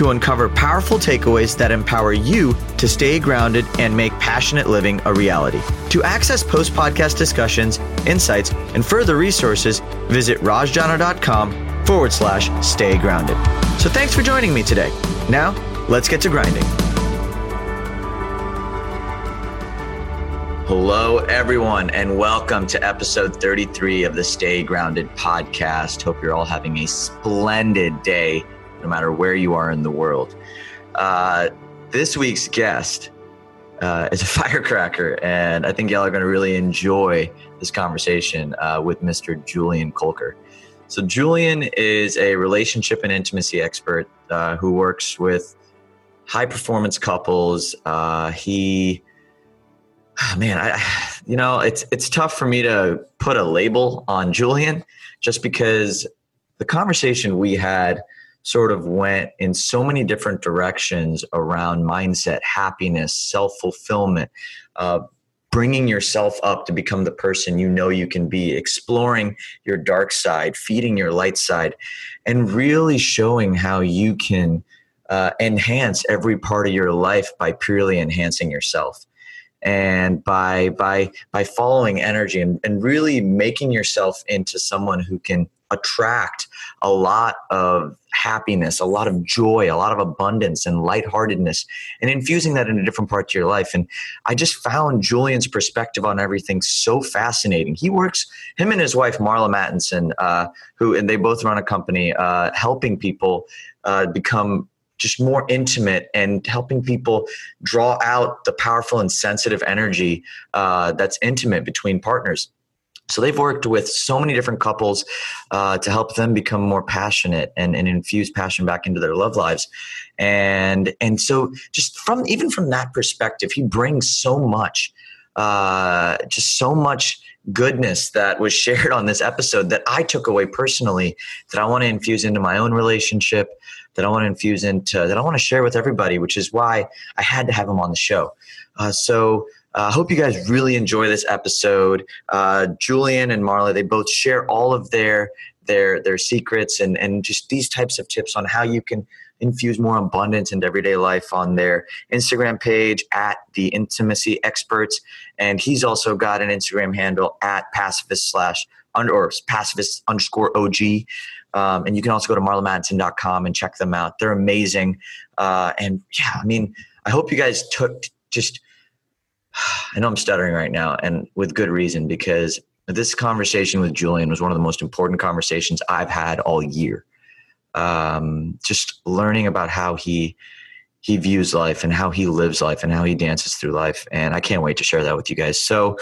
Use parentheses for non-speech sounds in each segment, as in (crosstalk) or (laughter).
to uncover powerful takeaways that empower you to stay grounded and make passionate living a reality. To access post podcast discussions, insights, and further resources, visit rajjana.com forward slash stay grounded. So thanks for joining me today. Now, let's get to grinding. Hello, everyone, and welcome to episode 33 of the Stay Grounded podcast. Hope you're all having a splendid day, no matter where you are in the world. Uh, this week's guest uh, is a (laughs) firecracker, and I think y'all are going to really enjoy this conversation uh, with Mr. Julian Colker. So, Julian is a relationship and intimacy expert uh, who works with high performance couples. Uh, he, oh man, I, you know, it's it's tough for me to put a label on Julian, just because the conversation we had sort of went in so many different directions around mindset, happiness, self fulfillment, uh, bringing yourself up to become the person you know you can be, exploring your dark side, feeding your light side, and really showing how you can uh, enhance every part of your life by purely enhancing yourself. And by by by following energy and, and really making yourself into someone who can attract a lot of happiness, a lot of joy, a lot of abundance and lightheartedness, and infusing that into a different parts of your life. And I just found Julian's perspective on everything so fascinating. He works, him and his wife, Marla Mattenson, uh, who, and they both run a company uh, helping people uh, become just more intimate and helping people draw out the powerful and sensitive energy uh, that's intimate between partners. So they've worked with so many different couples uh, to help them become more passionate and, and infuse passion back into their love lives. And and so just from even from that perspective, he brings so much, uh, just so much goodness that was (laughs) shared on this episode that I took away personally that I want to infuse into my own relationship, that I want to infuse into, that I want to share with everybody, which is why I had to have him on the show. Uh, so I uh, hope you guys really enjoy this episode. Uh, Julian and Marla, they both share all of their their their secrets and and just these types of tips on how you can infuse more abundance into everyday life on their Instagram page at the intimacy experts. And he's also got an Instagram handle at pacifist slash under or pacifist underscore OG. Um, and you can also go to marlamattenson.com and check them out. They're amazing. Uh, and yeah, I mean, I hope you guys took just (sighs) I know I'm stuttering right now, and with good reason, because this conversation with Julian was one of the most important conversations I've had all year. Um, just learning about how he he views life and how he lives life and how he dances through life, and I can't wait to share that with you guys. So,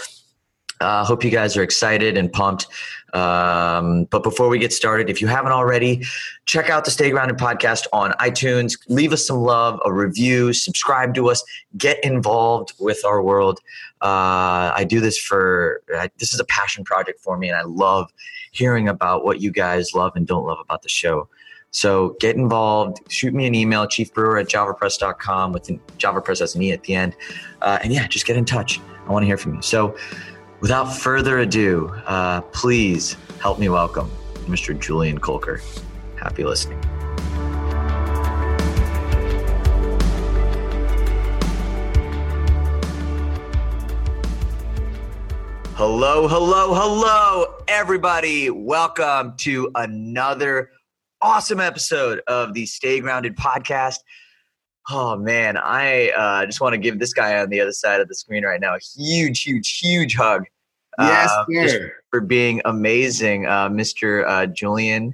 I uh, hope you guys are excited and pumped. Um, but before we get started, if you haven't already, check out the Stay Grounded podcast on iTunes. Leave us some love, a review, subscribe to us, get involved with our world. Uh, I do this for, this is a passion project for me, and I love hearing about what you guys love and don't love about the show. So get involved. Shoot me an email, chiefbrewer at javapresse.com with javapress as an E at the end. Uh, and yeah, just get in touch. I want to hear from you. So, Without further ado, uh, please help me welcome Mr. Julian Colker. Happy listening. Hello, hello, hello, everybody. Welcome to another awesome episode of the Stay Grounded podcast. Oh man, I uh, just want to give this guy on the other side of the screen right now a huge, huge, huge hug. Yes, uh, sir. For being amazing, uh, Mr. Uh, Julian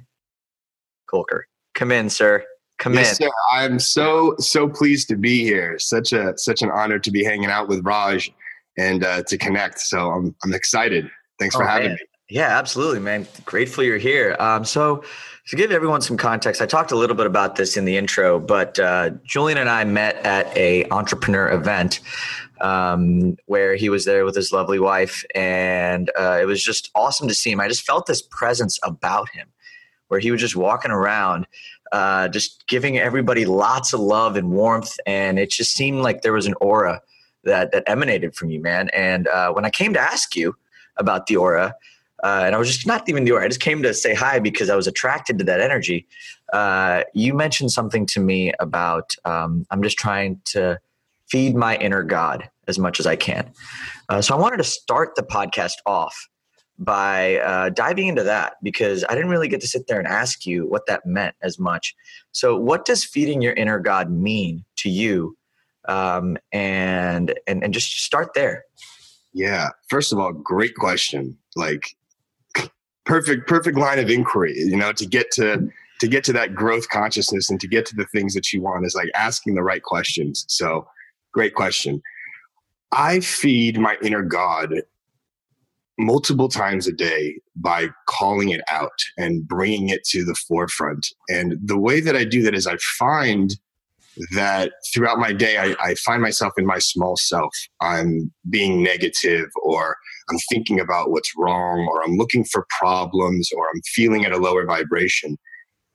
Colker. Come in, sir. Come yes, in. Sir. I'm so so pleased to be here. Such a such an honor to be hanging out with Raj and uh, to connect. So I'm I'm excited. Thanks oh, for having man. me. Yeah, absolutely, man. Grateful you're here. Um, so to give everyone some context, I talked a little bit about this in the intro, but uh, Julian and I met at a entrepreneur event um, where he was there with his lovely wife, and uh, it was just awesome to see him. I just felt this presence about him, where he was just walking around, uh, just giving everybody lots of love and warmth, and it just seemed like there was an aura that that emanated from you, man. And uh, when I came to ask you about the aura, uh, and I was just not even the aura. I just came to say hi because I was attracted to that energy. Uh, you mentioned something to me about um, I'm just trying to feed my inner God as much as I can. Uh, so I wanted to start the podcast off by uh, diving into that because I didn't really get to sit there and ask you what that meant as much. So, what does feeding your inner God mean to you? Um, and and and just start there. Yeah. First of all, great question. Like perfect perfect line of inquiry. You know, to get to to get to that growth consciousness and to get to the things that you want is like asking the right questions. So, great question. I feed my inner God multiple times a day by calling it out and bringing it to the forefront. And the way that I do that is I find that throughout my day, I, I, find myself in my small self. I'm being negative, or I'm thinking about what's wrong, or I'm looking for problems, or I'm feeling at a lower vibration.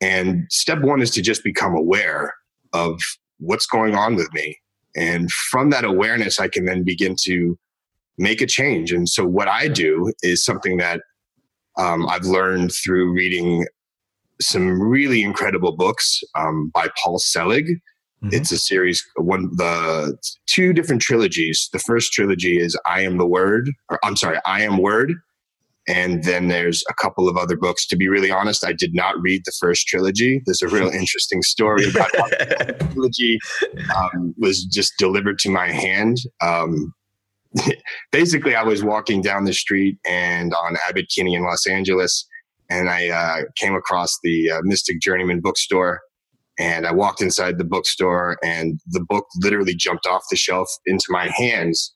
And step one is to just become aware of what's going on with me. And from that awareness, I can then begin to make a change. And so, what I do is something that um, I've learned through reading some really incredible books um, by Paul Selig. Mm-hmm. It's a series, one the two different trilogies. The first trilogy is I Am the Word, or I'm sorry, I Am Word. And then there's a couple of other books. To be really honest, I did not read the first trilogy. There's a real (laughs) interesting story about how the (laughs) trilogy um, was just delivered to my hand. Um, (laughs) basically, I was walking down the street and on Abbot Kinney in Los Angeles, and I uh, came across the uh, Mystic Journeyman bookstore and I walked inside the bookstore, and the book literally jumped off the shelf into my hands.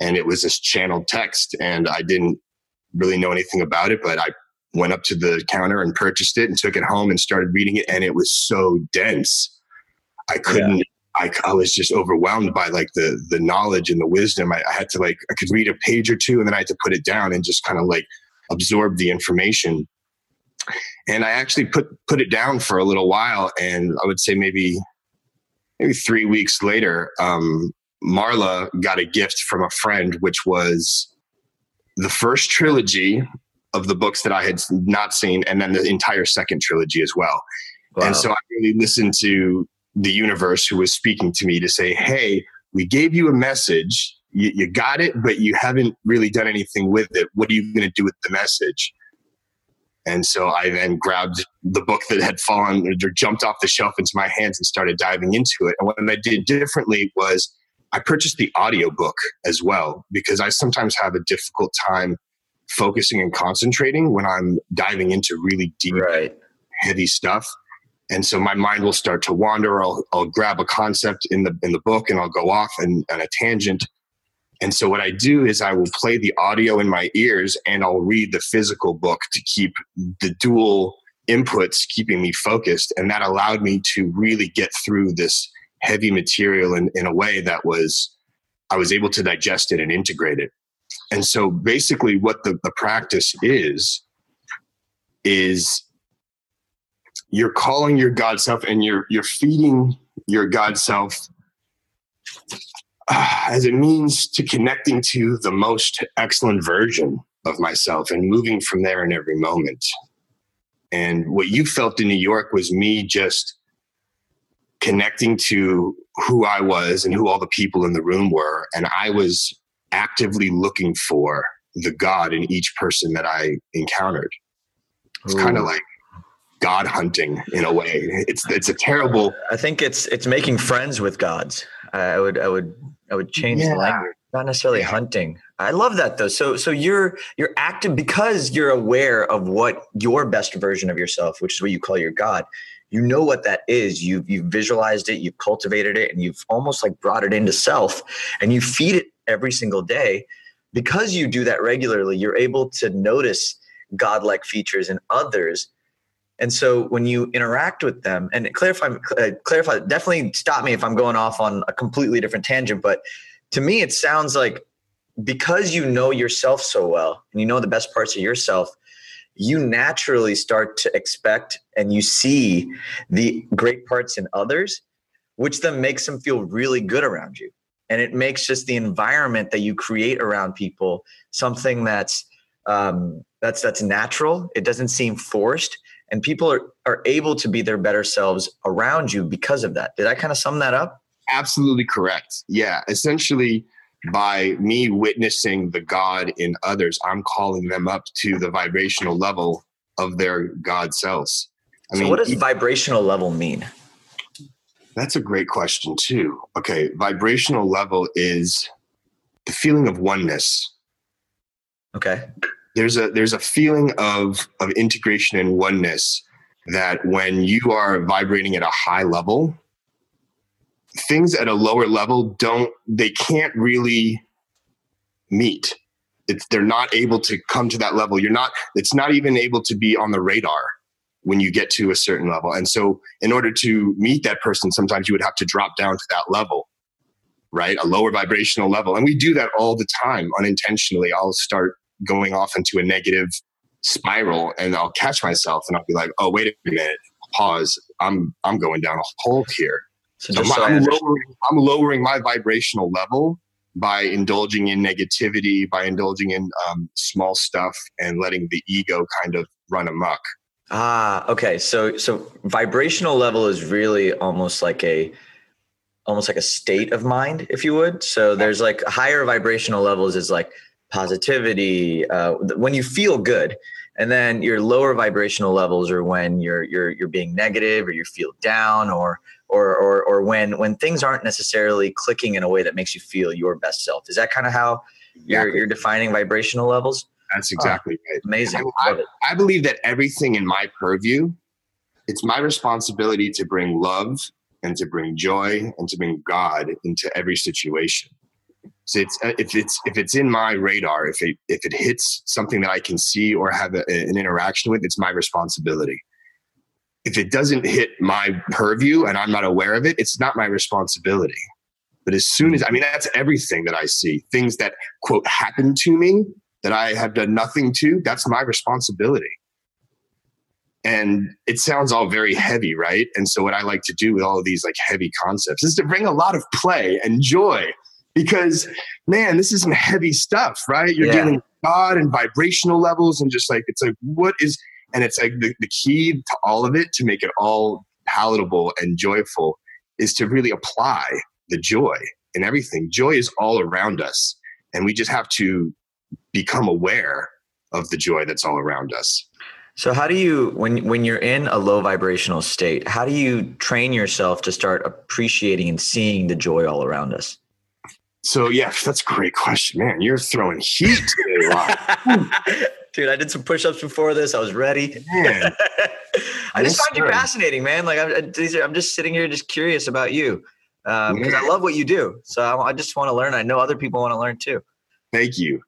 And it was this channeled text, and I didn't really know anything about it, but I went up to the counter and purchased it and took it home and started reading it. And it was so dense. I couldn't, yeah. I, I was just overwhelmed by like the, the knowledge and the wisdom. I, I had to like, I could read a page or two and then I had to put it down and just kind of like absorb the information and I actually put put it down for a little while, and I would say maybe maybe three weeks later, um, Marla got a gift from a friend, which was the first trilogy of the books that I had not seen, and then the entire second trilogy as well. Wow. And so I really listened to the universe who was speaking to me to say, "Hey, we gave you a message." You, you got it, but you haven't really done anything with it. What are you going to do with the message? And so I then grabbed the book that had fallen or jumped off the shelf into my hands and started diving into it. And what I did differently was I purchased the audiobook as well because I sometimes have a difficult time focusing and concentrating when I'm diving into really deep, right. heavy stuff. And so my mind will start to wander. I'll, I'll grab a concept in the in the book and I'll go off and on a tangent and so what I do is I will play the audio in my ears and I'll read the physical book to keep the dual inputs keeping me focused. And that allowed me to really get through this heavy material in, in a way that was, I was able to digest it and integrate it. And so basically what the, the practice is, is you're calling your God self and you're, you're feeding your God self (sighs) as a means to connecting to the most excellent version of myself and moving from there in every moment. And what you felt in New York was me just connecting to who I was and who all the people in the room were. And I was actively looking for the God in each person that I encountered. It's kind of like God hunting in a way. It's it's a terrible. I think it's it's making friends with gods. I would I would I would change yeah. the language. Not necessarily yeah. hunting. I love that though. So so you're you're active because you're aware of what your best version of yourself, which is what you call your God. You know what that is. You've you've visualized it, you've cultivated it, and you've almost like brought it into self, and you feed it every single day. Because you do that regularly, you're able to notice godlike features in others and so when you interact with them, and clarify, uh, clarify, definitely stop me if I'm going off on a completely different tangent. But to me, it sounds like because you know yourself so well and you know the best parts of yourself, you naturally start to expect and you see the great parts in others, which then makes them feel really good around you. And it makes just the environment that you create around people something that's um, that's that's natural. It doesn't seem forced, and people are are able to be their better selves around you because of that. Did I kind of sum that up? Absolutely correct. Yeah, essentially by me witnessing the God in others, I'm calling them up to the vibrational level of their God selves. I so, mean, what does vibrational level mean? That's a great question, too. Okay, vibrational level is the feeling of oneness. Okay. There's a there's a feeling of of integration and oneness that when you are vibrating at a high level, things at a lower level don't they can't really meet. It's they're not able to come to that level. You're not it's not even able to be on the radar when you get to a certain level. And so in order to meet that person sometimes you would have to drop down to that level right? A lower vibrational level. And we do that all the time unintentionally. I'll start going off into a negative spiral and i'll catch myself and i'll be like oh wait a minute pause i'm i'm going down a hole here so, so my, I'm, lowering, I'm lowering my vibrational level by indulging in negativity, by indulging in um, small stuff, and letting the ego kind of run amok. Ah, okay. So so vibrational level is really almost like a almost like a state of mind, if you would. So there's like higher vibrational levels is like positivity uh, when you feel good, and then your lower vibrational levels are when you're you're you're being negative or you feel down or or or or when when things aren't necessarily clicking in a way that makes you feel your best self. Is that kind of how you're you're defining vibrational levels? That's exactly oh, right. Amazing. I, I, believe that everything in my purview, it's my responsibility to bring love and to bring joy and to bring God into every situation. It's uh, if it's if it's in my radar, if it if it hits something that I can see or have a, an interaction with, it's my responsibility if it doesn't hit my purview and I'm not aware of it, it's not my responsibility. But as soon as I mean, that's everything that I see things that quote happen to me that I have done nothing to, that's my responsibility. And it sounds all very heavy, right? And so, what I like to do with all of these like heavy concepts is to bring a lot of play and joy because, man, this is some heavy stuff, right? You're yeah. dealing with God and vibrational levels, and just like, it's like, what is, and it's like the, the key to all of it to make it all palatable and joyful is to really apply the joy in everything. Joy is all around us. And we just have to become aware of the joy that's all around us. So how do you when when you're in a low vibrational state, how do you train yourself to start appreciating and seeing the joy all around us? So yeah, (laughs) that's a great question, man. You're throwing heat today, (laughs) dude. I did some push-ups before this. I was ready. Man, (laughs) I just find you fascinating, man. Like I'm, I'm just sitting here, just curious about you because um, I love what you do. So I, I just want to learn. I know other people want to learn too. Thank you.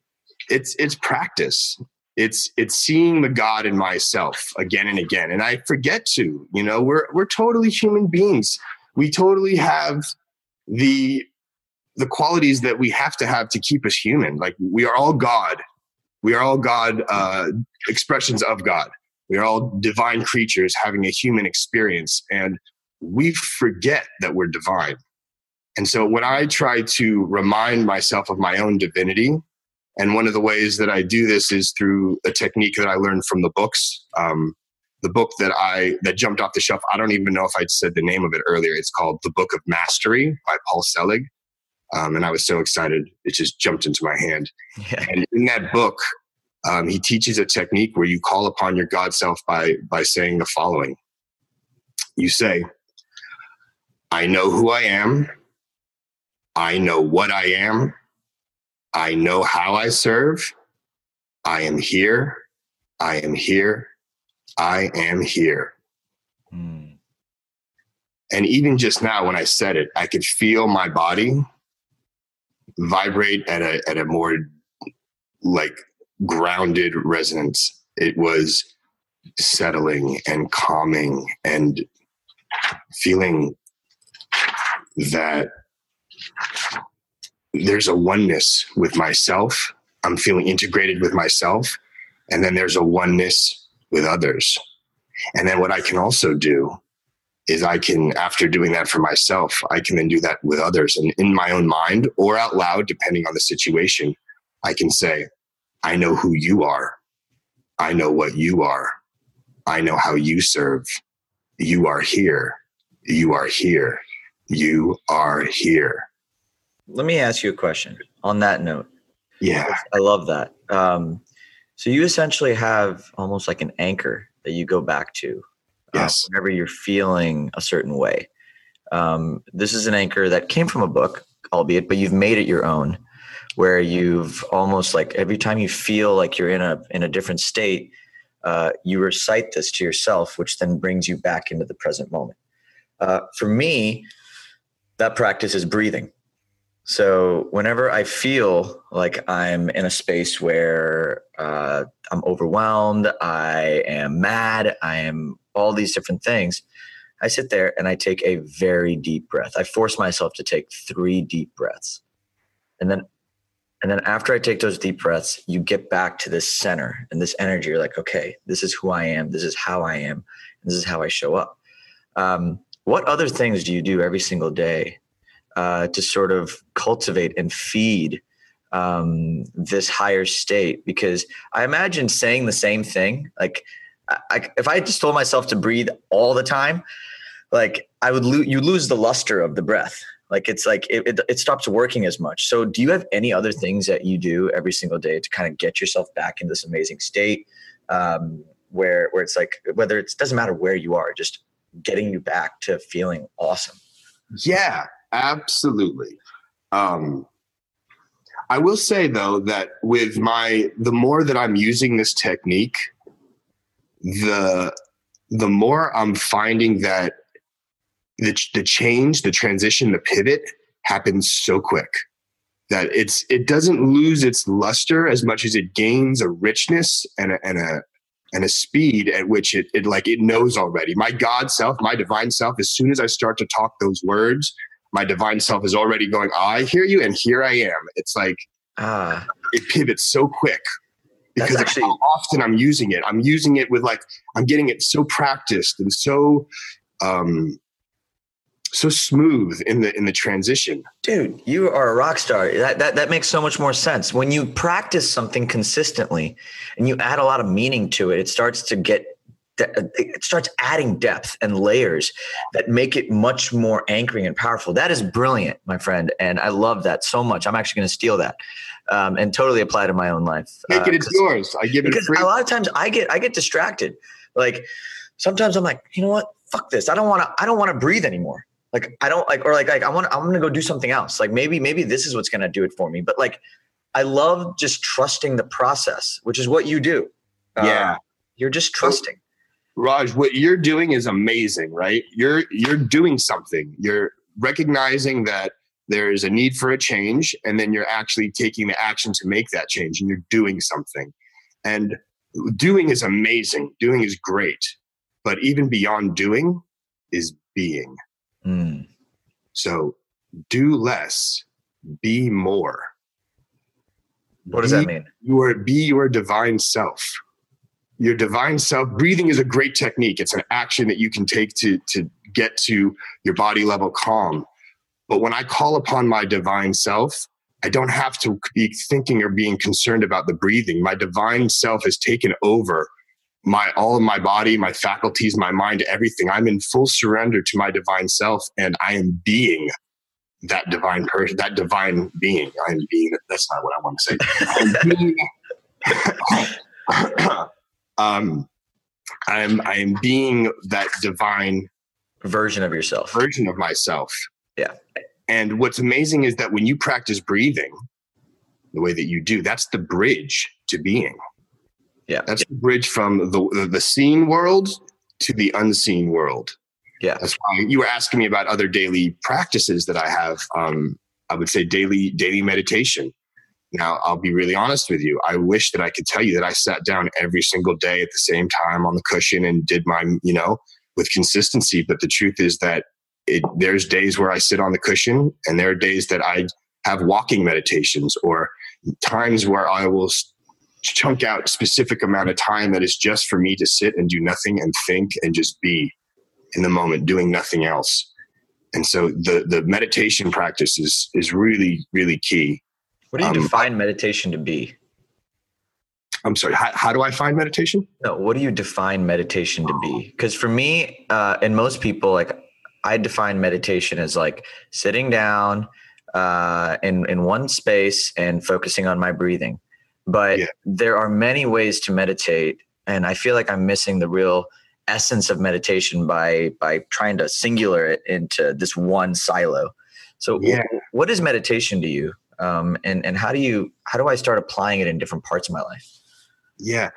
It's it's practice. It's it's seeing the God in myself again and again, and I forget to. You know, we're we're totally human beings. We totally have the the qualities that we have to have to keep us human. Like we are all God we are all God, uh, expressions of God. We are all divine creatures having a human experience, and we forget that we're divine. And so when I try to remind myself of my own divinity, and one of the ways that I do this is through a technique that I learned from the books. Um, the book that I that jumped off the shelf. I don't even know if I said the name of it earlier. It's called The Book of Mastery by Paul Selig. Um, and I was so excited, it just jumped into my hand. Yeah. And in that book, um, he teaches a technique where you call upon your God self by, by saying the following You say, I know who I am, I know what I am, I know how I serve, I am here, I am here, I am here. Hmm. And even just now, when I said it, I could feel my body vibrate at a at a more like grounded resonance. It was settling and calming and feeling that there's a oneness with myself. I'm feeling integrated with myself. And then there's a oneness with others. And then what I can also do is I can, after doing that for myself, I can then do that with others. And in my own mind or out loud, depending on the situation, I can say, I know who you are. I know what you are. I know how you serve. You are here. You are here. You are here. Let me ask you a question on that note. Yeah. I love that. Um, so you essentially have almost like an anchor that you go back to uh, Yes. whenever you're feeling a certain way. Um, this is an anchor that came from a book, albeit, but you've made it your own, where you've almost like every time you feel like you're in a in a different state, uh, you recite this to yourself, which then brings you back into the present moment. Uh, for me, that practice is breathing. So whenever I feel like I'm in a space where uh, I'm overwhelmed, I am mad, I am all these different things, I sit there and I take a very deep breath. I force myself to take three deep breaths, and then, and then after I take those deep breaths, you get back to this center and this energy. You're like, okay, this is who I am. This is how I am. This is how I show up. Um, what other things do you do every single day uh, to sort of cultivate and feed um, this higher state because i imagine saying the same thing like I, if i just told myself to breathe all the time like i would lose you lose the luster of the breath. Like it's like it, it, it stops working as much. So do you have any other things that you do every single day to kind of get yourself back in this amazing state um, where where it's like whether it doesn't matter where you are just getting you back to feeling awesome? Yeah, absolutely. Um, I will say though that with my the more that I'm using this technique, the the more I'm finding that the the change, the transition, the pivot happens so quick that it's it doesn't lose its luster as much as it gains a richness and a, and a and a speed at which it, it like it knows already. My God self, my divine self, as soon as I start to talk those words, my divine self is already going, oh, I hear you, and here I am. It's like ah it pivots so quick because actually- how often I'm using it. I'm using it with like I'm getting it so practiced and so um so smooth in the in the transition. Dude, you are a rock star. That, that that makes so much more sense. When you practice something consistently and you add a lot of meaning to it, it starts to get it starts adding depth and layers that make it much more anchoring and powerful. That is brilliant, my friend, and I love that so much. I'm actually going to steal that um, and totally apply to my own life. Make Uh, it it's yours. I give it because a lot of times I get I get distracted. Like sometimes I'm like, you know what? Fuck this. I don't want to. I don't want to breathe anymore. Like I don't like or like like I want. I'm gonna go do something else. Like maybe maybe this is what's gonna do it for me. But like I love just trusting the process, which is what you do. Um, yeah. you're just trusting. Raj, what you're doing is amazing, right? You're you're doing something. You're recognizing that there is a need for a change, and then you're actually taking the action to make that change, and you're doing something. And doing is amazing. Doing is great, but even beyond doing is being. Mm. So do less, be more. What does Be that mean? your be your divine self your divine self breathing is a great technique it's an action that you can take to to get to your body level calm but when i call upon my divine self i don't have to be thinking or being concerned about the breathing my divine self has taken over my all of my body my faculties my mind everything i'm in full surrender to my divine self and i am being that divine person that divine being i am being that's not what i want to say I'm being, (coughs) um, I'm I'm being that divine Version of yourself. version of myself. Yeah. And what's amazing is that when you practice breathing the way that you do, that's the bridge to being. Yeah. That's the bridge from the the, the seen world to the unseen world. Yeah. That's why you were asking me about other daily practices that I have. Um, I would say daily daily meditation. Now, I'll be really honest with you. I wish that I could tell you that I sat down every single day at the same time on the cushion and did my, you know, with consistency. But the truth is that it, there's days where I sit on the cushion and there are days that I have walking meditations or times where I will chunk out specific amount of time that is just for me to sit and do nothing and think and just be in the moment doing nothing else. And so the the meditation practice is is really really key. What do you um, define meditation to be? I'm sorry how, how do i find meditation? No what do you define meditation to be? Because for me uh, and most people like i define meditation as like sitting down uh, in in one space and focusing on my breathing. But yeah. there are many ways to meditate and i feel like i'm missing the real essence of meditation by by trying to singular it into this one silo. So yeah. what is meditation to you? Um, and and how do you how do i start applying it in different parts of my life? Yeah.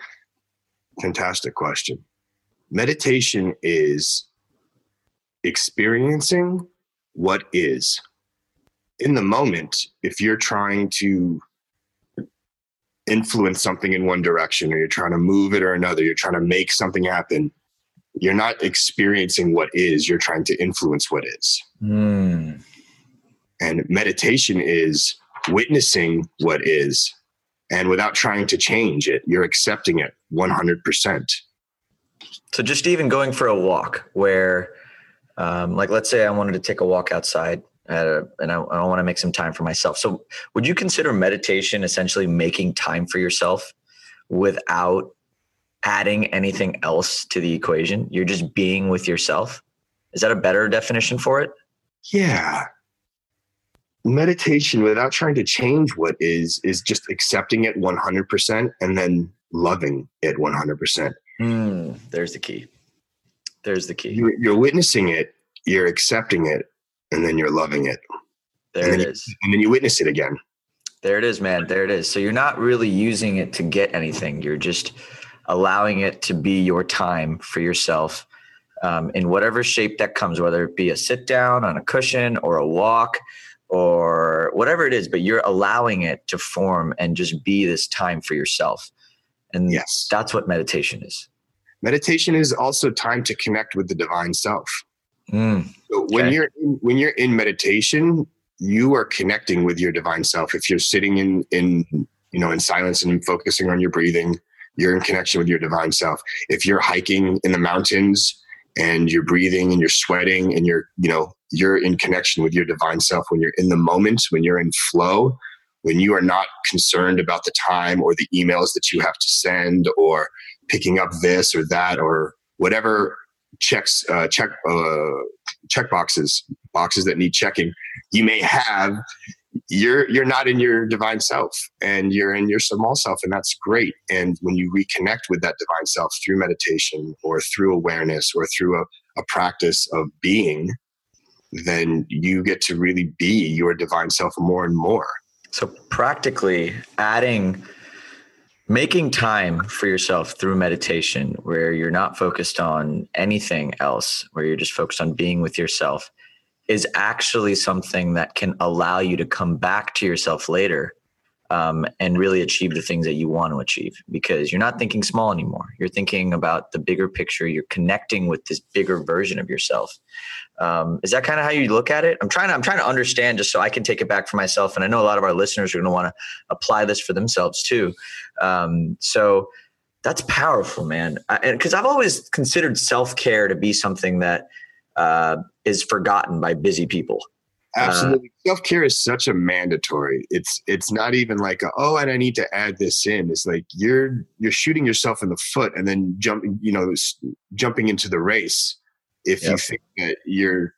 Fantastic question. Meditation is experiencing what is. In the moment if you're trying to influence something in one direction or you're trying to move it or another you're trying to make something happen you're not experiencing what is you're trying to influence what is. Mm. and meditation is witnessing what is. And without trying to change it you're accepting it 100% so just even going for a walk where um, like let's say i wanted to take a walk outside a, and I, I want to make some time for myself so would you consider meditation essentially making time for yourself without adding anything else to the equation. You're just being with yourself. Is that a better definition for it? Yeah. Meditation without trying to change what is, is just accepting it 100% and then loving it 100%. Mm, there's the key. There's the key. You're, you're, witnessing it, you're accepting it, and then you're loving it. There and it is. You, and then you witness it again. There it is, man. There it is. So you're not really using it to get anything. You're just allowing it to be your time for yourself um, in whatever shape that comes, whether it be a sit down on a cushion or a walk or whatever it is, but you're allowing it to form and just be this time for yourself. And yes, that's what meditation is. Meditation is also time to connect with the divine self. Mm, so when you're in, when you're in meditation, you are connecting with your divine self. If you're sitting in in you know in silence and focusing on your breathing, you're in connection with your divine self. If you're hiking in the mountains and you're breathing and you're sweating and you're, you know, you're in connection with your divine self when you're in the moment, when you're in flow, when you are not concerned about the time or the emails that you have to send or picking up this or that or whatever checks uh, check uh, check boxes boxes that need checking you may have you're you're not in your divine self and you're in your small self and that's great. And when you reconnect with that divine self through meditation or through awareness or through a, a practice of being then you get to really be your divine self more and more. So practically adding making time for yourself through meditation where you're not focused on anything else where you're just focused on being with yourself is actually something that can allow you to come back to yourself later um, and really achieve the things that you want to achieve because you're not thinking small anymore. You're thinking about the bigger picture. You're connecting with this bigger version of yourself. Um, is that kind of how you look at it? I'm trying to I'm trying to understand just so I can take it back for myself. And I know a lot of our listeners are going to want to apply this for themselves too. Um, so that's powerful, man. Because I've always considered self care to be something that uh, is forgotten by busy people. Absolutely, uh, self care is such a mandatory. It's it's not even like a, oh, and I need to add this in. It's like you're you're shooting yourself in the foot and then jumping, you know, jumping into the race. If yep. you think that you're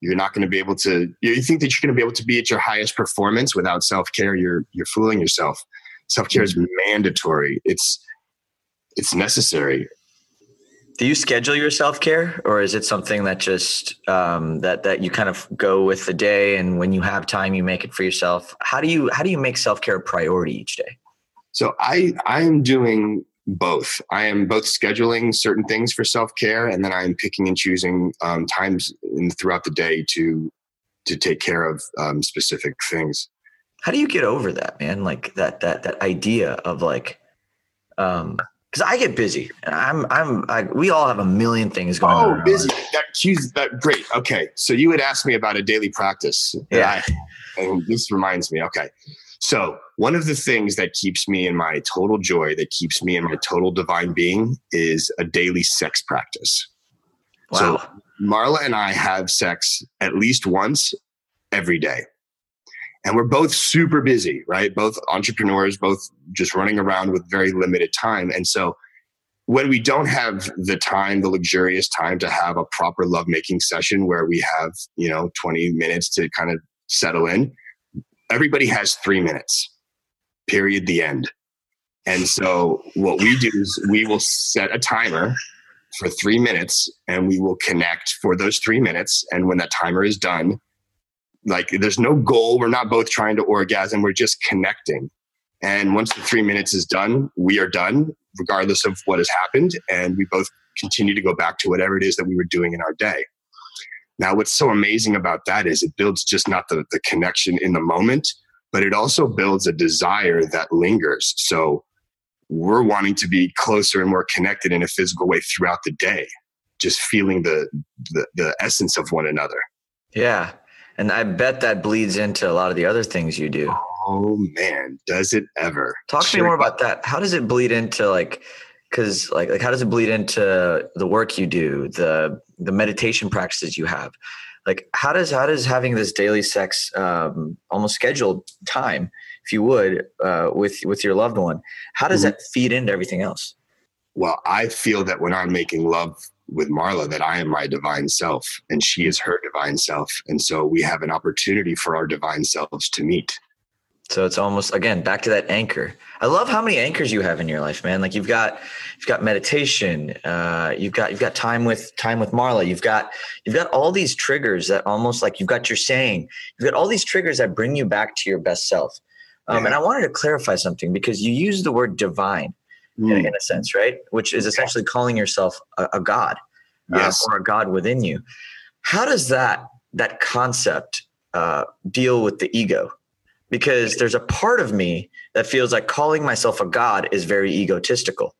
you're not going to be able to, you think that you're going to be able to be at your highest performance without self care. You're you're fooling yourself. Self care is mandatory. It's it's necessary do you schedule your self care, or is it something that just um, that that you kind of go with the day, and when you have time, you make it for yourself? How do you how do you make self care a priority each day? So I I am doing both. I am both scheduling certain things for self care, and then I am picking and choosing um, times in, throughout the day to to take care of um, specific things. How do you get over that, man? Like that that that idea of like um, because I get busy and I'm I'm I, we all have a million things going oh, on. Oh, busy. That cues that great. Okay, so you had asked me about a daily practice. Yeah, I, and this reminds me. Okay, so one of the things that keeps me in my total joy, that keeps me in my total divine being, is a daily sex practice. Wow. So Marla and I have sex at least once every day and we're both super busy, right? Both entrepreneurs, both just running around with very limited time. And so when we don't have the time, the luxurious time to have a proper lovemaking session where we have, you know, 20 minutes to kind of settle in, everybody has three minutes, period, the end. And so what we do is we will set a timer for three minutes and we will connect for those three minutes. And when that timer is done, like there's no goal. We're not both trying to orgasm. We're just connecting. And once the three minutes is done, we are done, regardless of what has happened. And we both continue to go back to whatever it is that we were doing in our day. Now, what's so amazing about that is it builds just not the, the connection in the moment, but it also builds a desire that lingers. So we're wanting to be closer and more connected in a physical way throughout the day, just feeling the, the, the essence of one another. Yeah. And I bet that bleeds into a lot of the other things you do. Oh man, does it ever? Talk to me more about that. How does it bleed into like cuz like like how does it bleed into the work you do, the the meditation practices you have? Like how does how does having this daily sex um almost scheduled time if you would uh with with your loved one, how does mm-hmm. that feed into everything else? Well, I feel that when I'm making love with Marla that I am my divine self and she is her divine self. And so we have an opportunity for our divine selves to meet. So it's almost again back to that anchor. I love how many anchors you have in your life, man. Like you've got you've got meditation, uh, you've got you've got time with time with Marla, you've got you've got all these triggers that almost like you've got your saying, you've got all these triggers that bring you back to your best self. Um, yeah. And I wanted to clarify something because you use the word divine mm. in, in, a sense, right? Which is essentially calling yourself a, a god uh, yes. uh, or a god within you. How does that that concept uh, deal with the ego? Because there's a part of me that feels like calling myself a god is very egotistical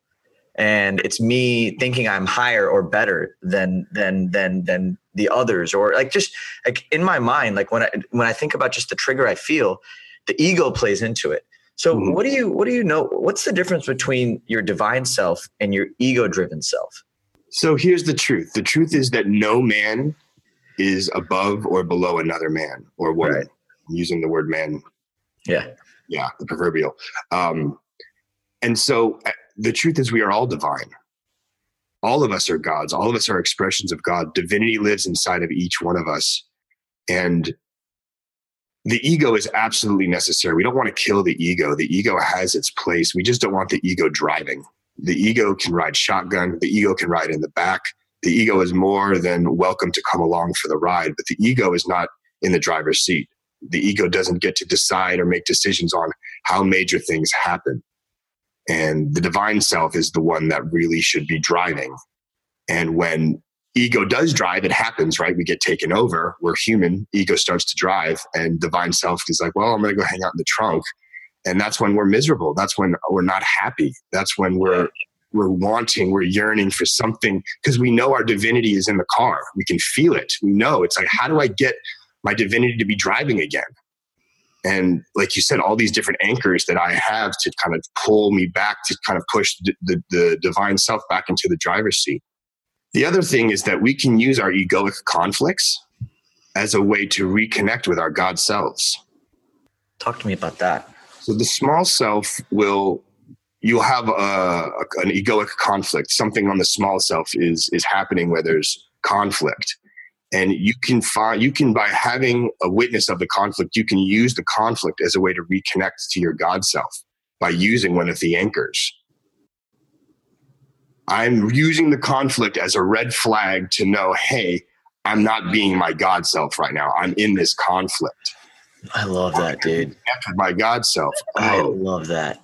and it's me thinking I'm higher or better than than than than the others or like just like in my mind like when I when I think about just the trigger I feel the ego plays into it so mm-hmm. what do you what do you know? What's the difference between your divine self and your ego driven self? So here's the truth. The truth is that no man is above or below another man or woman. Right. I'm using the word man. Yeah. Yeah, the proverbial. Um, and so uh, the truth is we are all divine. All of us are gods. All of us are expressions of God. Divinity lives inside of each one of us. And the ego is absolutely necessary. We don't want to kill the ego. The ego has its place. We just don't want the ego driving. The ego can ride shotgun. The ego can ride in the back. The ego is more than welcome to come along for the ride, but the ego is not in the driver's seat. The ego doesn't get to decide or make decisions on how major things happen. And the divine self is the one that really should be driving. And when ego does drive, it happens, right? We get taken over. We're human. Ego starts to drive, and divine self is like, well, I'm going to go hang out in the trunk. And that's when we're miserable. That's when we're not happy. That's when we're we're wanting, we're yearning for something because we know our divinity is in the car. We can feel it. We know it's like, how do I get my divinity to be driving again? And like you said, all these different anchors that I have to kind of pull me back to kind of push the, the, the divine self back into the driver's seat. The other thing is that we can use our egoic conflicts as a way to reconnect with our God selves. Talk to me about that. So the small self will you'll have a, an egoic conflict. Something on the small self is is happening where there's conflict, and you can find you can by having a witness of the conflict, you can use the conflict as a way to reconnect to your God self by using one of the anchors. I'm using the conflict as a red flag to know, hey, I'm not being my God self right now. I'm in this conflict. I love that, dude. My God self. Oh. I love that.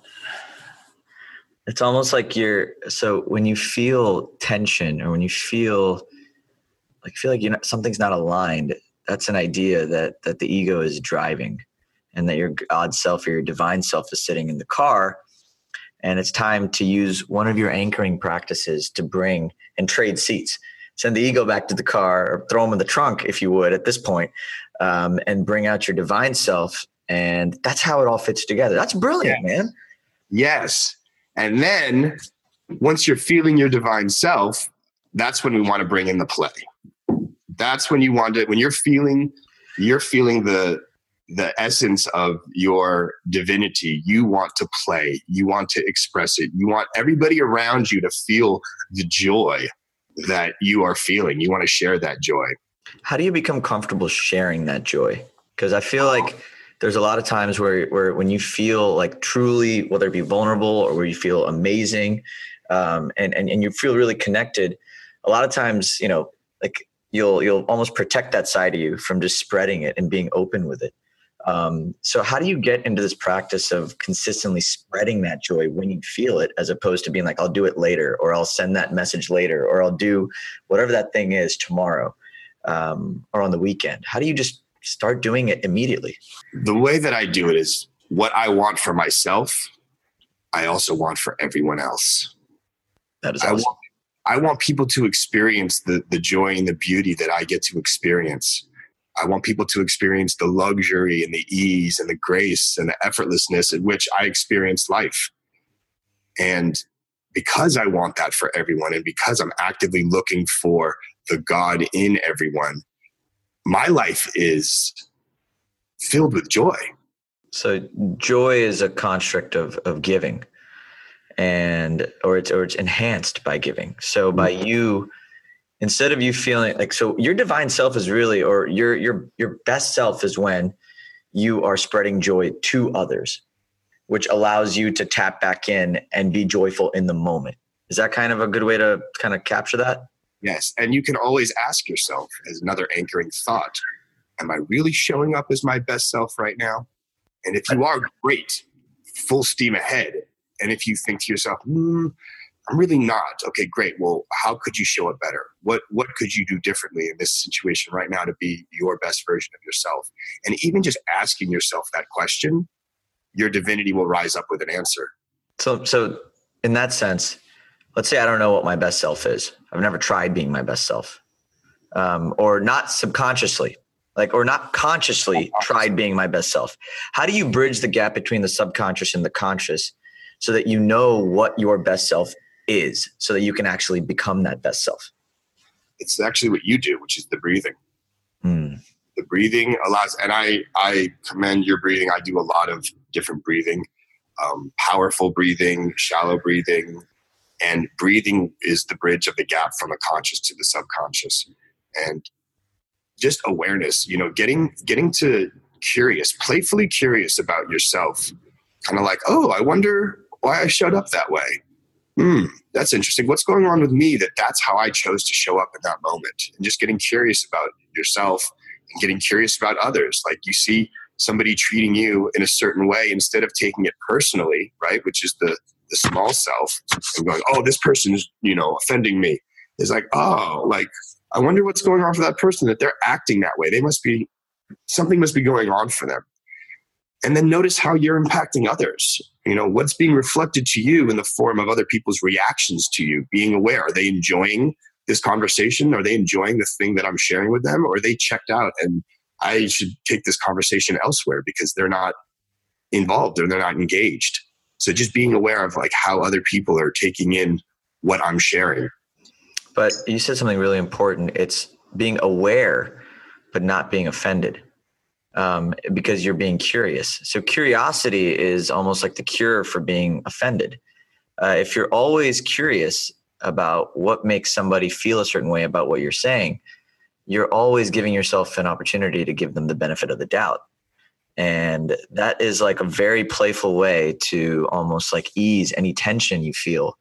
It's almost like you're so when you feel tension or when you feel like feel like you know something's not aligned, that's an idea that that the ego is driving and that your God self or your divine self is sitting in the car and it's time to use one of your anchoring practices to bring and trade seats. Send the ego back to the car, or throw them in the trunk, if you would, at this point, um, and bring out your divine self. And that's how it all fits together. That's brilliant, yes. man. Yes. And then once you're feeling your divine self, that's when we want to bring in the play. That's when you want to, when you're feeling, you're feeling the the essence of your divinity. You want to play, you want to express it, you want everybody around you to feel the joy that you are feeling. You want to share that joy. How do you become comfortable sharing that joy? Because I feel like there's a lot of times where, where when you feel like truly, whether it be vulnerable or where you feel amazing um, and, and, and you feel really connected, a lot of times, you know, like you'll, you'll almost protect that side of you from just spreading it and being open with it. Um, so how do you get into this practice of consistently spreading that joy when you feel it, as opposed to being like, I'll do it later, or I'll send that message later, or I'll do whatever that thing is tomorrow, um, or on the weekend? How do you just start doing it immediately? The way that I do it is what I want for myself. I also want for everyone else. That is awesome. I want, I want people to experience the the joy and the beauty that I get to experience. I want people to experience the luxury and the ease and the grace and the effortlessness in which I experience life. And because I want that for everyone, and because I'm actively looking for the God in everyone, my life is filled with joy. So joy is a construct of of giving, and or it's or it's enhanced by giving. So by mm-hmm. you instead of you feeling like so your divine self is really or your your your best self is when you are spreading joy to others which allows you to tap back in and be joyful in the moment. Is that kind of a good way to kind of capture that? Yes and you can always ask yourself as another anchoring thought am i really showing up as my best self right now? And if you are great. Full steam ahead and if you think to yourself hmm, I'm really not. Okay, great. Well, how could you show it better? What what could you do differently in this situation right now to be your best version of yourself? And even just asking yourself that question, your divinity will rise up with an answer. So so in that sense, let's say I don't know what my best self is. I've never tried being my best self. Um, or not subconsciously like or not consciously tried being my best self how do you bridge the gap between the subconscious and the conscious so that you know what your best self is so that you can actually become that best self? It's actually what you do, which is the breathing. Mm. The breathing allows, and I, I commend your breathing. I do a lot of different breathing, um, powerful breathing, shallow breathing, and breathing is the bridge of the gap from the conscious to the subconscious. And just awareness, you know, getting getting to curious, playfully curious about yourself, kind of like, oh, I wonder why I showed up that way hmm, that's interesting. What's going on with me that that's how I chose to show up in that moment? And just getting curious about yourself and getting curious about others. Like you see somebody treating you in a certain way instead of taking it personally, right? Which is the, the small self and going, oh, this person is, you know, offending me. Is like, oh, like, I wonder what's going on for that person that they're acting that way. They must be, something must be going on for them and then notice how you're impacting others. You know what's being reflected to you in the form of other people's reactions to you being aware are they enjoying this conversation? Are they enjoying the thing that i'm sharing with them? Or are they checked out and i should take this conversation elsewhere because they're not involved or they're not engaged? So just being aware of like how other people are taking in what i'm sharing. But you said something really important. It's being aware but not being offended um, because you're being curious. So curiosity is almost like the cure for being offended. Uh, if you're always curious about what makes somebody feel a certain way about what you're saying, you're always giving yourself an opportunity to give them the benefit of the doubt. And that is like a very playful way to almost like ease any tension you feel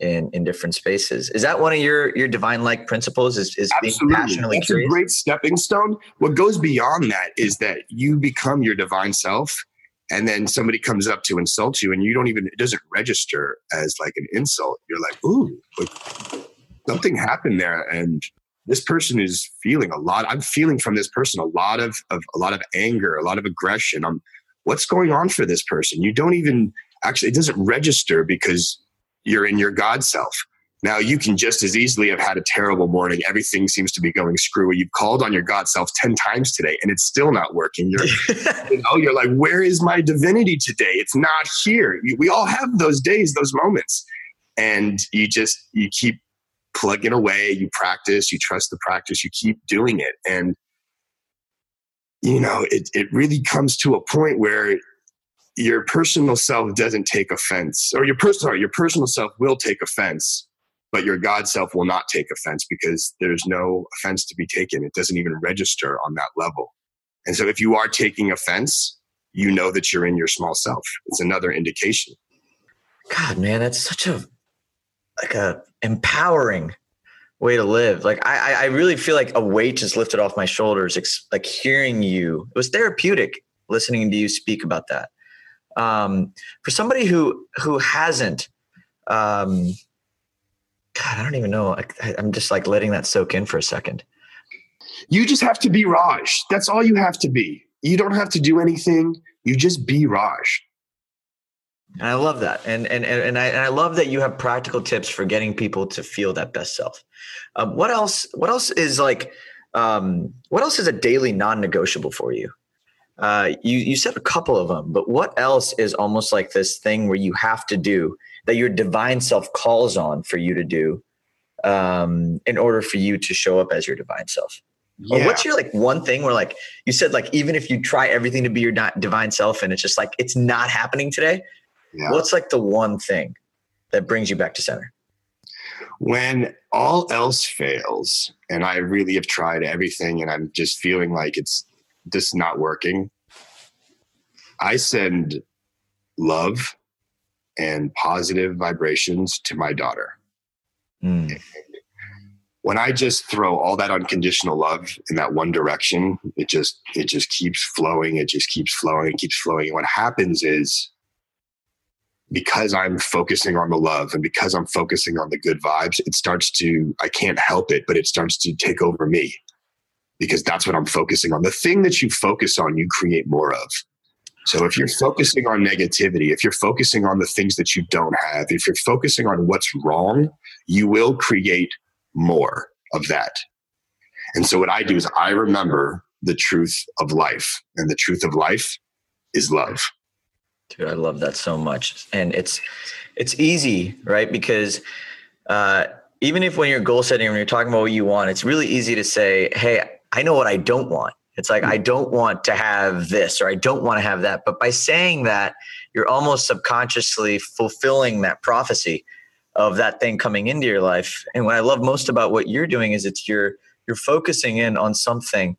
in in different spaces. Is that one of your your divine like principles? Is is Absolutely. being passionately That's curious? a great stepping stone. What goes beyond that is that you become your divine self, and then somebody comes up to insult you, and you don't even it doesn't register as like an insult. You're like, ooh, like, something happened there, and this person is feeling a lot. I'm feeling from this person a lot of, of a lot of anger, a lot of aggression. I'm what's going on for this person? You don't even actually it doesn't register because you're in your God self. Now you can just as easily have had a terrible morning. Everything seems to be going screwy. You've called on your God self 10 times today and it's still not working. You're, (laughs) you know, you're like, where is my divinity today? It's not here. We all have those days, those moments. And you just, you keep plugging away, you practice, you trust the practice, you keep doing it. And, you know, it, it really comes to a point where your personal self doesn't take offense or your personal, your personal self will take offense but your God self will not take offense because there's no offense to be taken. It doesn't even register on that level. And so if you are taking offense, you know that you're in your small self. It's another indication. God, man, that's such a like a empowering way to live. Like I, I really feel like a weight just lifted off my shoulders. like hearing you, it was therapeutic listening to you speak about that. Um, for somebody who who hasn't um, God, I don't even know. I, I'm just like letting that soak in for a second. You just have to be Raj. That's all you have to be. You don't have to do anything. You just be Raj. And I love that. And, and, and, I, and I love that you have practical tips for getting people to feel that best self. Um, what else, what else is like, um, what else is a daily non-negotiable for you? Uh, you, you said a couple of them, but what else is almost like this thing where you have to do that your divine self calls on for you to do um, in order for you to show up as your divine self? Yeah. Or what's your like one thing where like you said like even if you try everything to be your divine self and it's just like it's not happening today, yeah. what's like the one thing that brings you back to center? When all else fails and I really have tried everything and I'm just feeling like it's just not working, I send love and positive vibrations to my daughter. Mm. When I just throw all that unconditional love in that one direction, it just it just keeps flowing. It just keeps flowing. It keeps flowing. And what happens is because I'm focusing on the love and because I'm focusing on the good vibes, it starts to, I can't help it, but it starts to take over me because that's what I'm focusing on. The thing that you focus on, you create more of. So if you're focusing on negativity, if you're focusing on the things that you don't have, if you're focusing on what's wrong, you will create more of that. And so what I do is I remember the truth of life, and the truth of life is love. Dude, I love that so much. And it's it's easy, right? Because uh, even if when you're goal setting, when you're talking about what you want, it's really easy to say, "Hey, I know what I don't want." It's like, I don't want to have this or I don't want to have that. But by saying that, you're almost subconsciously fulfilling that prophecy of that thing coming into your life. And what I love most about what you're doing is it's you're you're focusing in on something.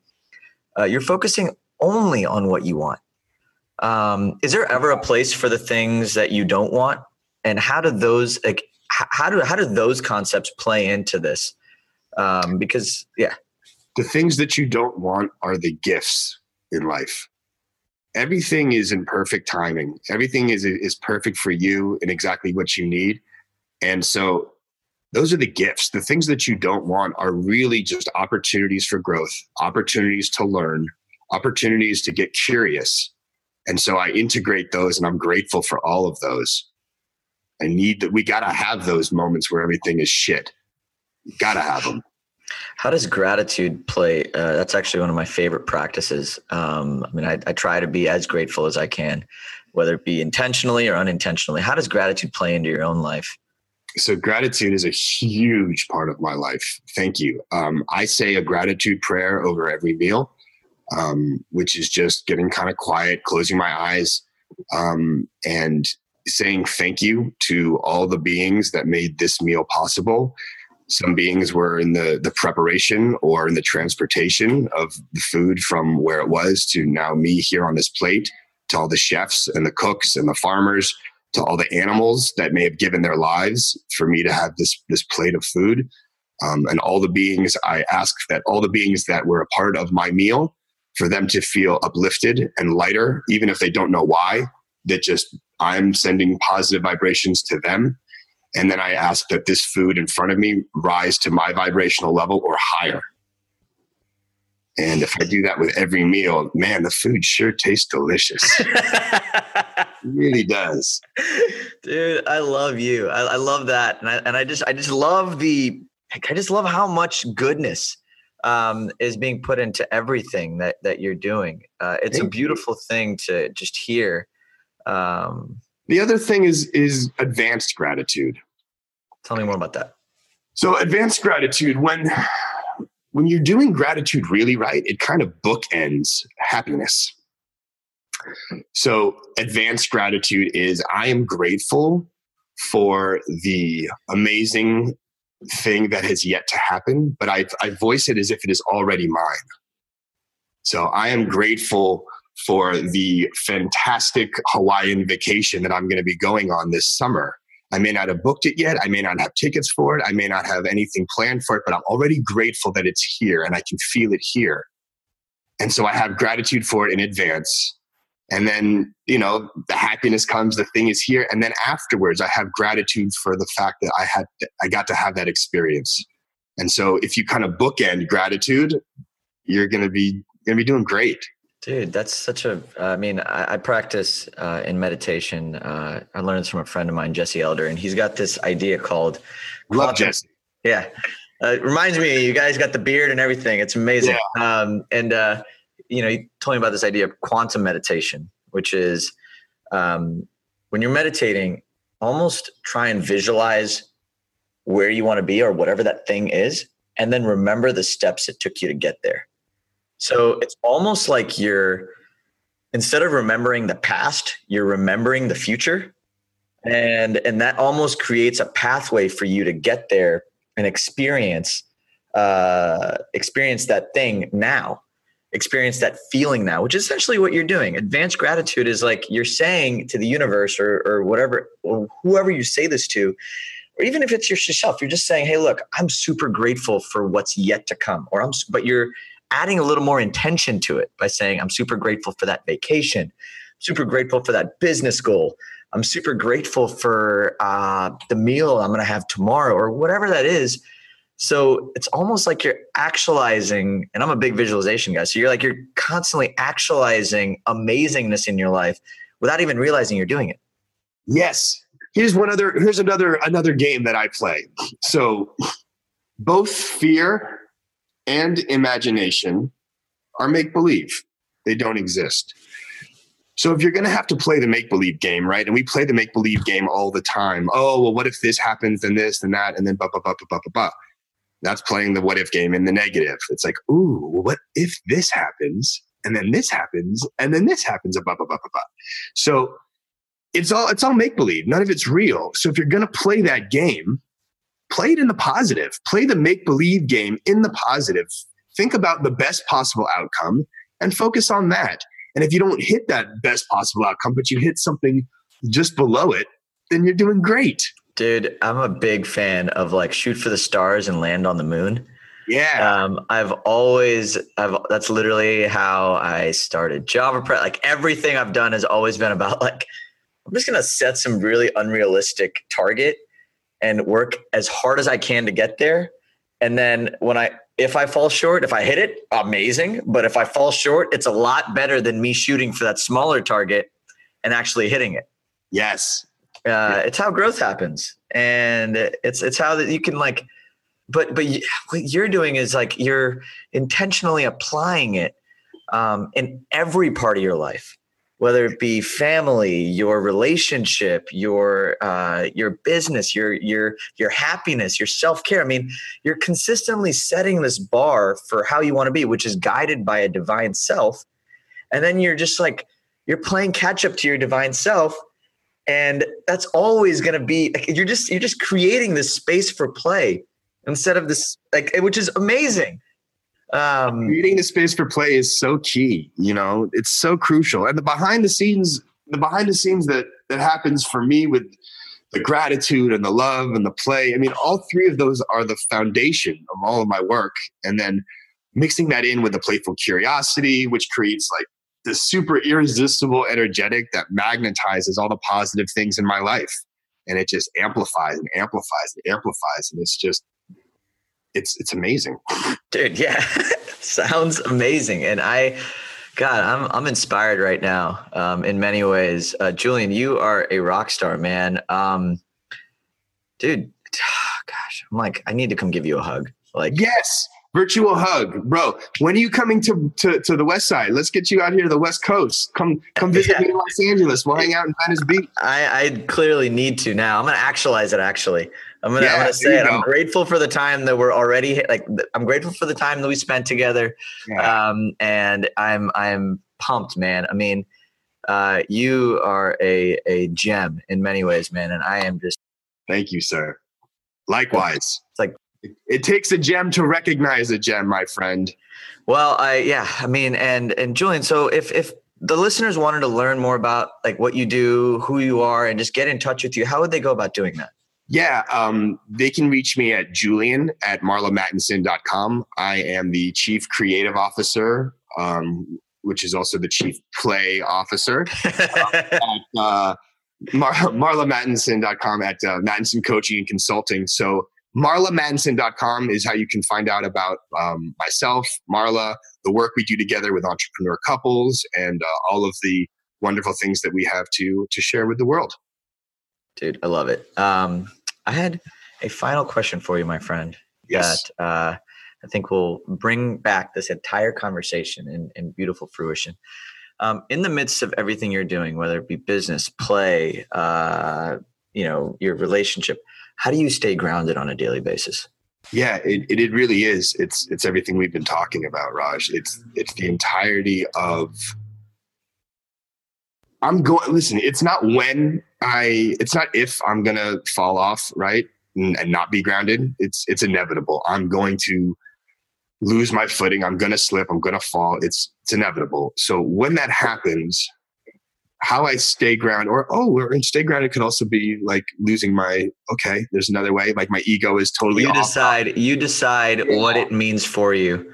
Uh, you're focusing only on what you want. Um, is there ever a place for the things that you don't want? And how do those like how do how do those concepts play into this? Um, because yeah, the things that you don't want are the gifts in life. Everything is in perfect timing. Everything is is perfect for you and exactly what you need. And so those are the gifts. The things that you don't want are really just opportunities for growth, opportunities to learn, opportunities to get curious. And so I integrate those and I'm grateful for all of those. I need that we got to have those moments where everything is shit. Got to have them. How does gratitude play? Uh, that's actually one of my favorite practices. Um, I mean, I, I, try to be as grateful as I can, whether it be intentionally or unintentionally. How does gratitude play into your own life? So, gratitude is a huge part of my life. Thank you. Um, I say a gratitude prayer over every meal, um, which is just getting kind of quiet, closing my eyes, um, and saying thank you to all the beings that made this meal possible some beings were in the, the preparation or in the transportation of the food from where it was to now me here on this plate, to all the chefs and the cooks and the farmers, to all the animals that may have given their lives for me to have this, this plate of food. Um, and all the beings, I ask that all the beings that were a part of my meal, for them to feel uplifted and lighter, even if they don't know why, that just I'm sending positive vibrations to them and then I ask that this food in front of me rise to my vibrational level or higher. And if I do that with every meal, man, the food sure tastes delicious. (laughs) really does. Dude, I love you. I, I love that. And I, and I just, I just love the, I just love how much goodness um, is being put into everything that, that you're doing. Uh, it's Thank a beautiful you. thing to just hear. Um, the other thing is, is advanced gratitude. Tell me more about that. So advanced gratitude, when, when you're doing gratitude really right, it kind of bookends happiness. So, advanced gratitude is I am grateful for the amazing thing that has yet to happen, but I, I voice it as if it is already mine. So, I am grateful for the fantastic Hawaiian vacation that I'm going to be going on this summer. I may not have booked it yet. I may not have tickets for it. I may not have anything planned for it, but I'm already grateful that it's here and I can feel it here. And so I have gratitude for it in advance and then you know the happiness comes the thing is here and then afterwards i have gratitude for the fact that i had i got to have that experience and so if you kind of bookend gratitude you're going to be going to be doing great dude that's such a i mean i, I practice uh, in meditation uh, i learned this from a friend of mine jesse elder and he's got this idea called love jesse. Yeah. Uh, it reminds me you guys got the beard and everything. It's amazing. Yeah. um, and uh, you know, he told me about this idea of quantum meditation, which is um, when you're meditating, almost try and visualize where you want to be or whatever that thing is, and then remember the steps it took you to get there. So it's almost like you're instead of remembering the past, you're remembering the future. And and that almost creates a pathway for you to get there and experience uh experience that thing now experience that feeling now, which is essentially what you're doing. Advanced gratitude is like you're saying to the universe or, or whatever, or whoever you say this to, or even if it's yourself, you're just saying, Hey, look, I'm super grateful for what's yet to come. Or I'm, but you're adding a little more intention to it by saying, I'm super grateful for that vacation, super grateful for that business goal. I'm super grateful for uh, the meal I'm going to have tomorrow or whatever that is so it's almost like you're actualizing, and I'm a big visualization guy. So you're like, you're constantly actualizing amazingness in your life without even realizing you're doing it. Yes. Here's one other, here's another, another game that I play. So both fear and imagination are make believe, they don't exist. So if you're going to have to play the make believe game, right? And we play the make believe game all the time. Oh, well, what if this happens, then this, then that, and then blah, blah, blah, blah, blah, blah. That's playing the what if game in the negative. It's like, ooh, what if this happens and then this happens and then this happens, blah, blah, blah, blah. So it's all it's all make believe. None of it's real. So if you're gonna play that game, play it in the positive. Play the make believe game in the positive. Think about the best possible outcome and focus on that. And if you don't hit that best possible outcome, but you hit something just below it, then you're doing great. Dude, I'm a big fan of like shoot for the stars and land on the moon. Yeah. Um, I've always, I've, that's literally how I started JavaPresse. Like everything I've done has always been about like, I'm just going to set some really unrealistic target and work as hard as I can to get there. And then when I, if I fall short, if I hit it, amazing. But if I fall short, it's a lot better than me shooting for that smaller target and actually hitting it. Yes. Uh, it's how growth happens, and it's it's how that you can like. But but what you're doing is like you're intentionally applying it um, in every part of your life, whether it be family, your relationship, your uh, your business, your your your happiness, your self care. I mean, you're consistently setting this bar for how you want to be, which is guided by a divine self, and then you're just like you're playing catch up to your divine self and that's always going to be you're just you're just creating this space for play instead of this like which is amazing um creating the space for play is so key you know? It's so crucial. And the behind the scenes the behind the scenes that that happens for me with the gratitude and the love and the play i mean all three of those are the foundation of all of my work. And then mixing that in with the playful curiosity which creates like the super irresistible energetic that magnetizes all the positive things in my life. And it just amplifies and amplifies and amplifies. And it's just it's it's amazing (laughs) dude yeah (laughs) sounds amazing and i God, I'm I'm inspired right now um, in many ways. Uh, Julian, you are a rock star, man. Um, dude, (sighs) gosh, I'm like, I need to come give you a hug. Like, yes, virtual hug, bro. When are you coming to, to, to the West Side? Let's get you out here to the West Coast. Come come visit yeah. me in (laughs) Los Angeles. We'll hang out in Venice Beach. I, I clearly need to now. I'm gonna actualize it. Actually, I'm gonna, yeah, I'm gonna say it. Go. I'm grateful for the time that we're already like. I'm grateful for the time that we spent together, yeah. um, and I'm I'm pumped, man. I mean, uh, you are a a gem in many ways, man, and I am just. Thank you, sir. Likewise. It's like it, it takes a gem to recognize a gem, my friend. Well, I yeah, I mean, and and Julian. So if if the listeners wanted to learn more about like what you do, who you are, and just get in touch with you, how would they go about doing that? Yeah, um, they can reach me at julian at marlamattenson.com. I am the chief creative officer, um, which is also the chief play officer (laughs) at uh, Mar- marlamattenson.com at uh, Mattenson Coaching and Consulting. So marlamattenson.com is how you can find out about um, myself, Marla, the work we do together with entrepreneur couples, and uh, all of the wonderful things that we have to to share with the world. Dude, I love it. Um, I had a final question for you, my friend. Yes. That uh, I think will bring back this entire conversation in, in beautiful fruition. Um, in the midst of everything you're doing, whether it be business, play, uh, you know, your relationship, how do you stay grounded on a daily basis? Yeah, it, it, it really is. It's it's everything we've been talking about, Raj. It's it's the entirety of I'm going. Listen, it's not when I. It's not if I'm gonna fall off, right, and, and, not be grounded. It's it's inevitable. I'm going to lose my footing. I'm gonna slip. I'm gonna fall. It's it's inevitable. So when that happens, how I stay grounded, or oh, and stay grounded could also be like losing my. Okay, there's another way. Like my ego is totally. You decide. You decide what it means for you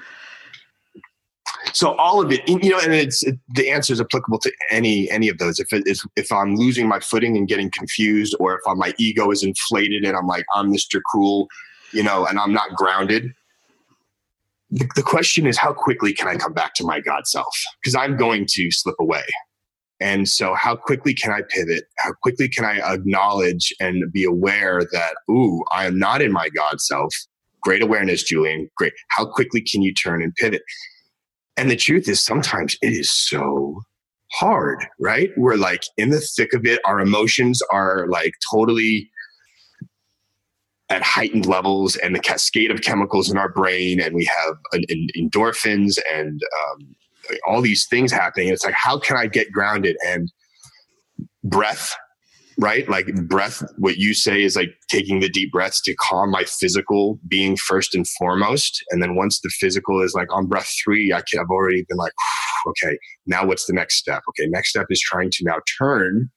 so all of it you know and it's it, the answer is applicable to any any of those. If it is if i'm losing my footing and getting confused or if I'm, my ego is inflated and i'm like i'm mr cool you know and i'm not grounded the, the question is how quickly can i come back to my god self? Because i'm going to slip away. And so how quickly can i pivot? How quickly can i acknowledge and be aware that ooh i am not in my god self? Great awareness julian. Great. How quickly can you turn and pivot and the truth is, sometimes it is so hard, right? We're like in the thick of it. Our emotions are like totally at heightened levels and the cascade of chemicals in our brain. And we have an, an endorphins and um, all these things happening. It's like, how can I get grounded? And breath right? Like breath, what you say is like taking the deep breaths to calm my physical being first and foremost. And then once the physical is like on breath three, I can, I've already been like, okay, now what's the next step? Okay, next step is trying to now turn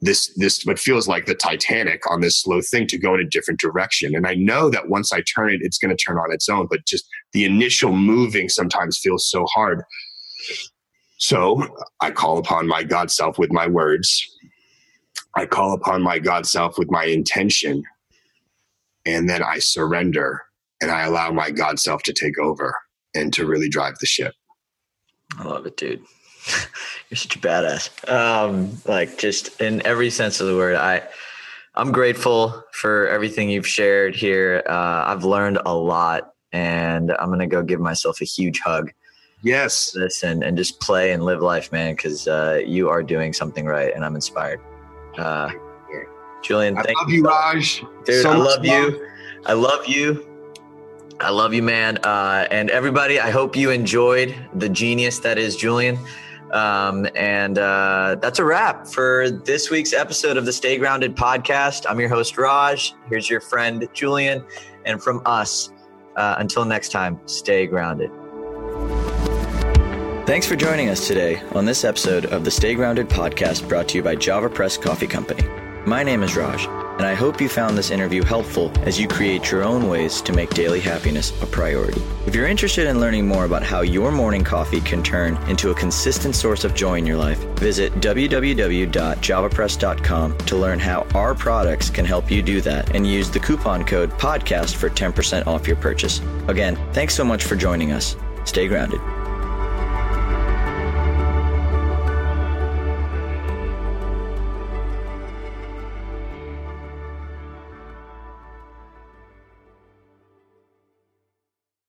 this this what feels like the Titanic on this slow thing to go in a different direction. And I know that once I turn it, it's going to turn on its own. But just the initial moving sometimes feels so hard. So I call upon my God self with my words I call upon my God self with my intention, and then I surrender and I allow my God self to take over and to really drive the ship. I love it, dude. (laughs) You're such a badass. Um, like just in every sense of the word, I I'm grateful for everything you've shared here. Uh, I've learned a lot, and I'm gonna go give myself a huge hug. Yes, this and and just play and live life, man, because uh, you are doing something right, and I'm inspired. Uh, Julian, I love you, Raj. Dude, so I love you. I love you. I love you, man. Uh, and everybody, I hope you enjoyed the genius that is Julian. Um, and uh, that's a wrap for this week's episode of the Stay Grounded podcast. I'm your host, Raj. Here's your friend, Julian. And from us, uh, until next time, stay grounded. Thanks for joining us today on this episode of the Stay Grounded podcast brought to you by JavaPresse Coffee Company. My name is Raj, and I hope you found this interview helpful as you create your own ways to make daily happiness a priority. If you're interested in learning more about how your morning coffee can turn into a consistent source of joy in your life, visit www.javapresse.com to learn how our products can help you do that and use the coupon code PODCAST for 10% off your purchase. Again, thanks so much for joining us. Stay grounded.